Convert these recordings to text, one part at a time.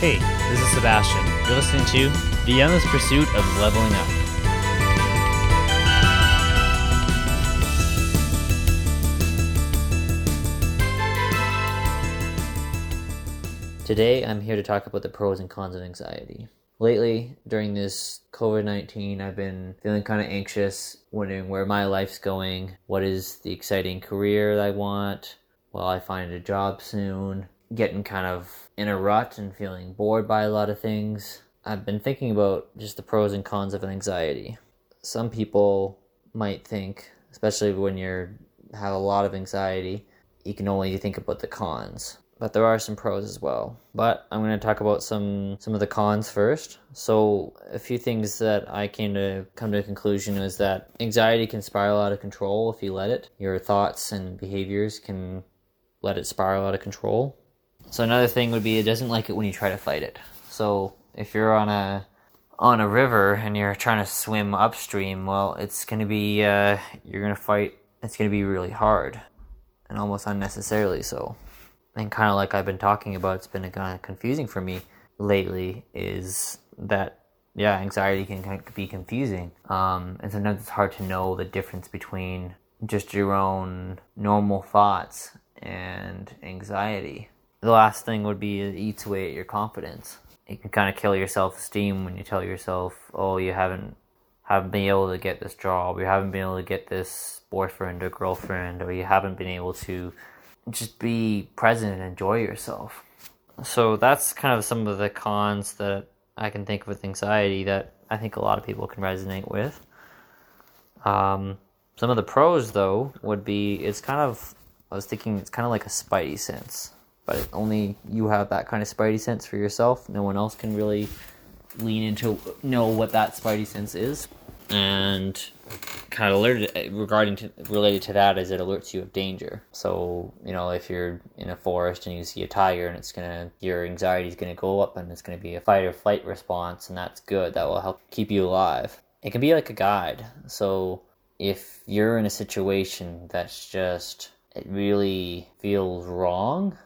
Hey, this is Sebastian. You're listening to The Endless Pursuit of Leveling Up. Today, I'm here to talk about the pros and cons of anxiety. Lately, during this COVID 19, I've been feeling kind of anxious, wondering where my life's going, what is the exciting career that I want, will I find a job soon, getting kind of in a rut and feeling bored by a lot of things. I've been thinking about just the pros and cons of anxiety. Some people might think, especially when you're have a lot of anxiety, you can only think about the cons. But there are some pros as well. But I'm going to talk about some some of the cons first. So a few things that I came to come to a conclusion is that anxiety can spiral out of control if you let it. Your thoughts and behaviors can let it spiral out of control. So another thing would be it doesn't like it when you try to fight it. So if you're on a on a river and you're trying to swim upstream, well, it's going to be uh, you're going to fight. It's going to be really hard and almost unnecessarily so. And kind of like I've been talking about, it's been kind of confusing for me lately. Is that yeah, anxiety can be confusing, um, and sometimes it's hard to know the difference between just your own normal thoughts and anxiety. The last thing would be it eats away at your confidence. It can kind of kill your self esteem when you tell yourself, "Oh, you haven't haven't been able to get this job, you haven't been able to get this boyfriend or girlfriend, or you haven't been able to just be present and enjoy yourself." So that's kind of some of the cons that I can think of with anxiety that I think a lot of people can resonate with. Um, some of the pros, though, would be it's kind of I was thinking it's kind of like a spidey sense, but only you have that kind of spidey sense for yourself. No one else can really lean into know what that spidey sense is, and kind of alerted regarding to, related to that is it alerts you of danger. So you know if you're in a forest and you see a tiger and it's gonna your anxiety is gonna go up and it's gonna be a fight or flight response and that's good. That will help keep you alive. It can be like a guide. So if you're in a situation that's just it really feels wrong,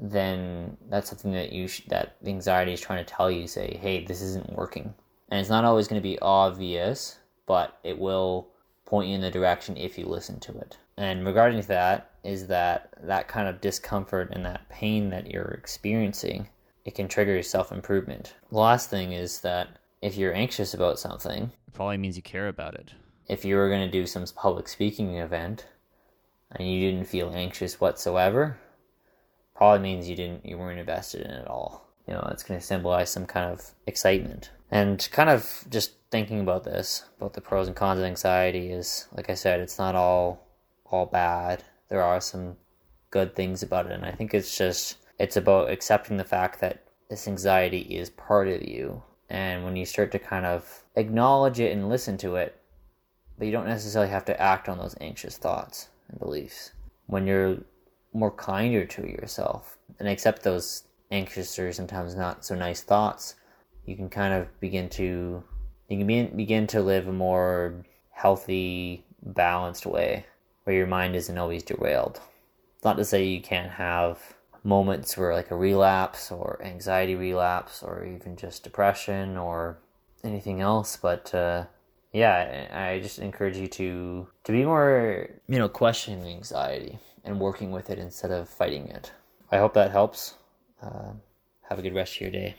then that's something that you sh- that anxiety is trying to tell you. Say, hey, this isn't working, and it's not always going to be obvious, but it will point you in the direction if you listen to it. And regarding that, is that that kind of discomfort and that pain that you're experiencing, it can trigger your self improvement. The last thing is that if you're anxious about something, it probably means you care about it. If you were going to do some public speaking event and you didn't feel anxious whatsoever, probably means you didn't you weren't invested in it at all. You know, it's going to symbolize some kind of excitement. And kind of just thinking about this, about the pros and cons of anxiety is like I said, it's not all all bad. There are some good things about it, and I think it's just it's about accepting the fact that this anxiety is part of you. And when you start to kind of acknowledge it and listen to it, but you don't necessarily have to act on those anxious thoughts and beliefs. When you're more kinder to yourself and accept those anxious or sometimes not so nice thoughts, you can kind of begin to you can be, begin to live a more healthy, balanced way where your mind isn't always derailed. Not to say you can't have moments where like a relapse or anxiety relapse or even just depression or anything else, but uh, yeah, I just encourage you to to be more, you know, questioning anxiety and working with it instead of fighting it. I hope that helps. Uh, have a good rest of your day.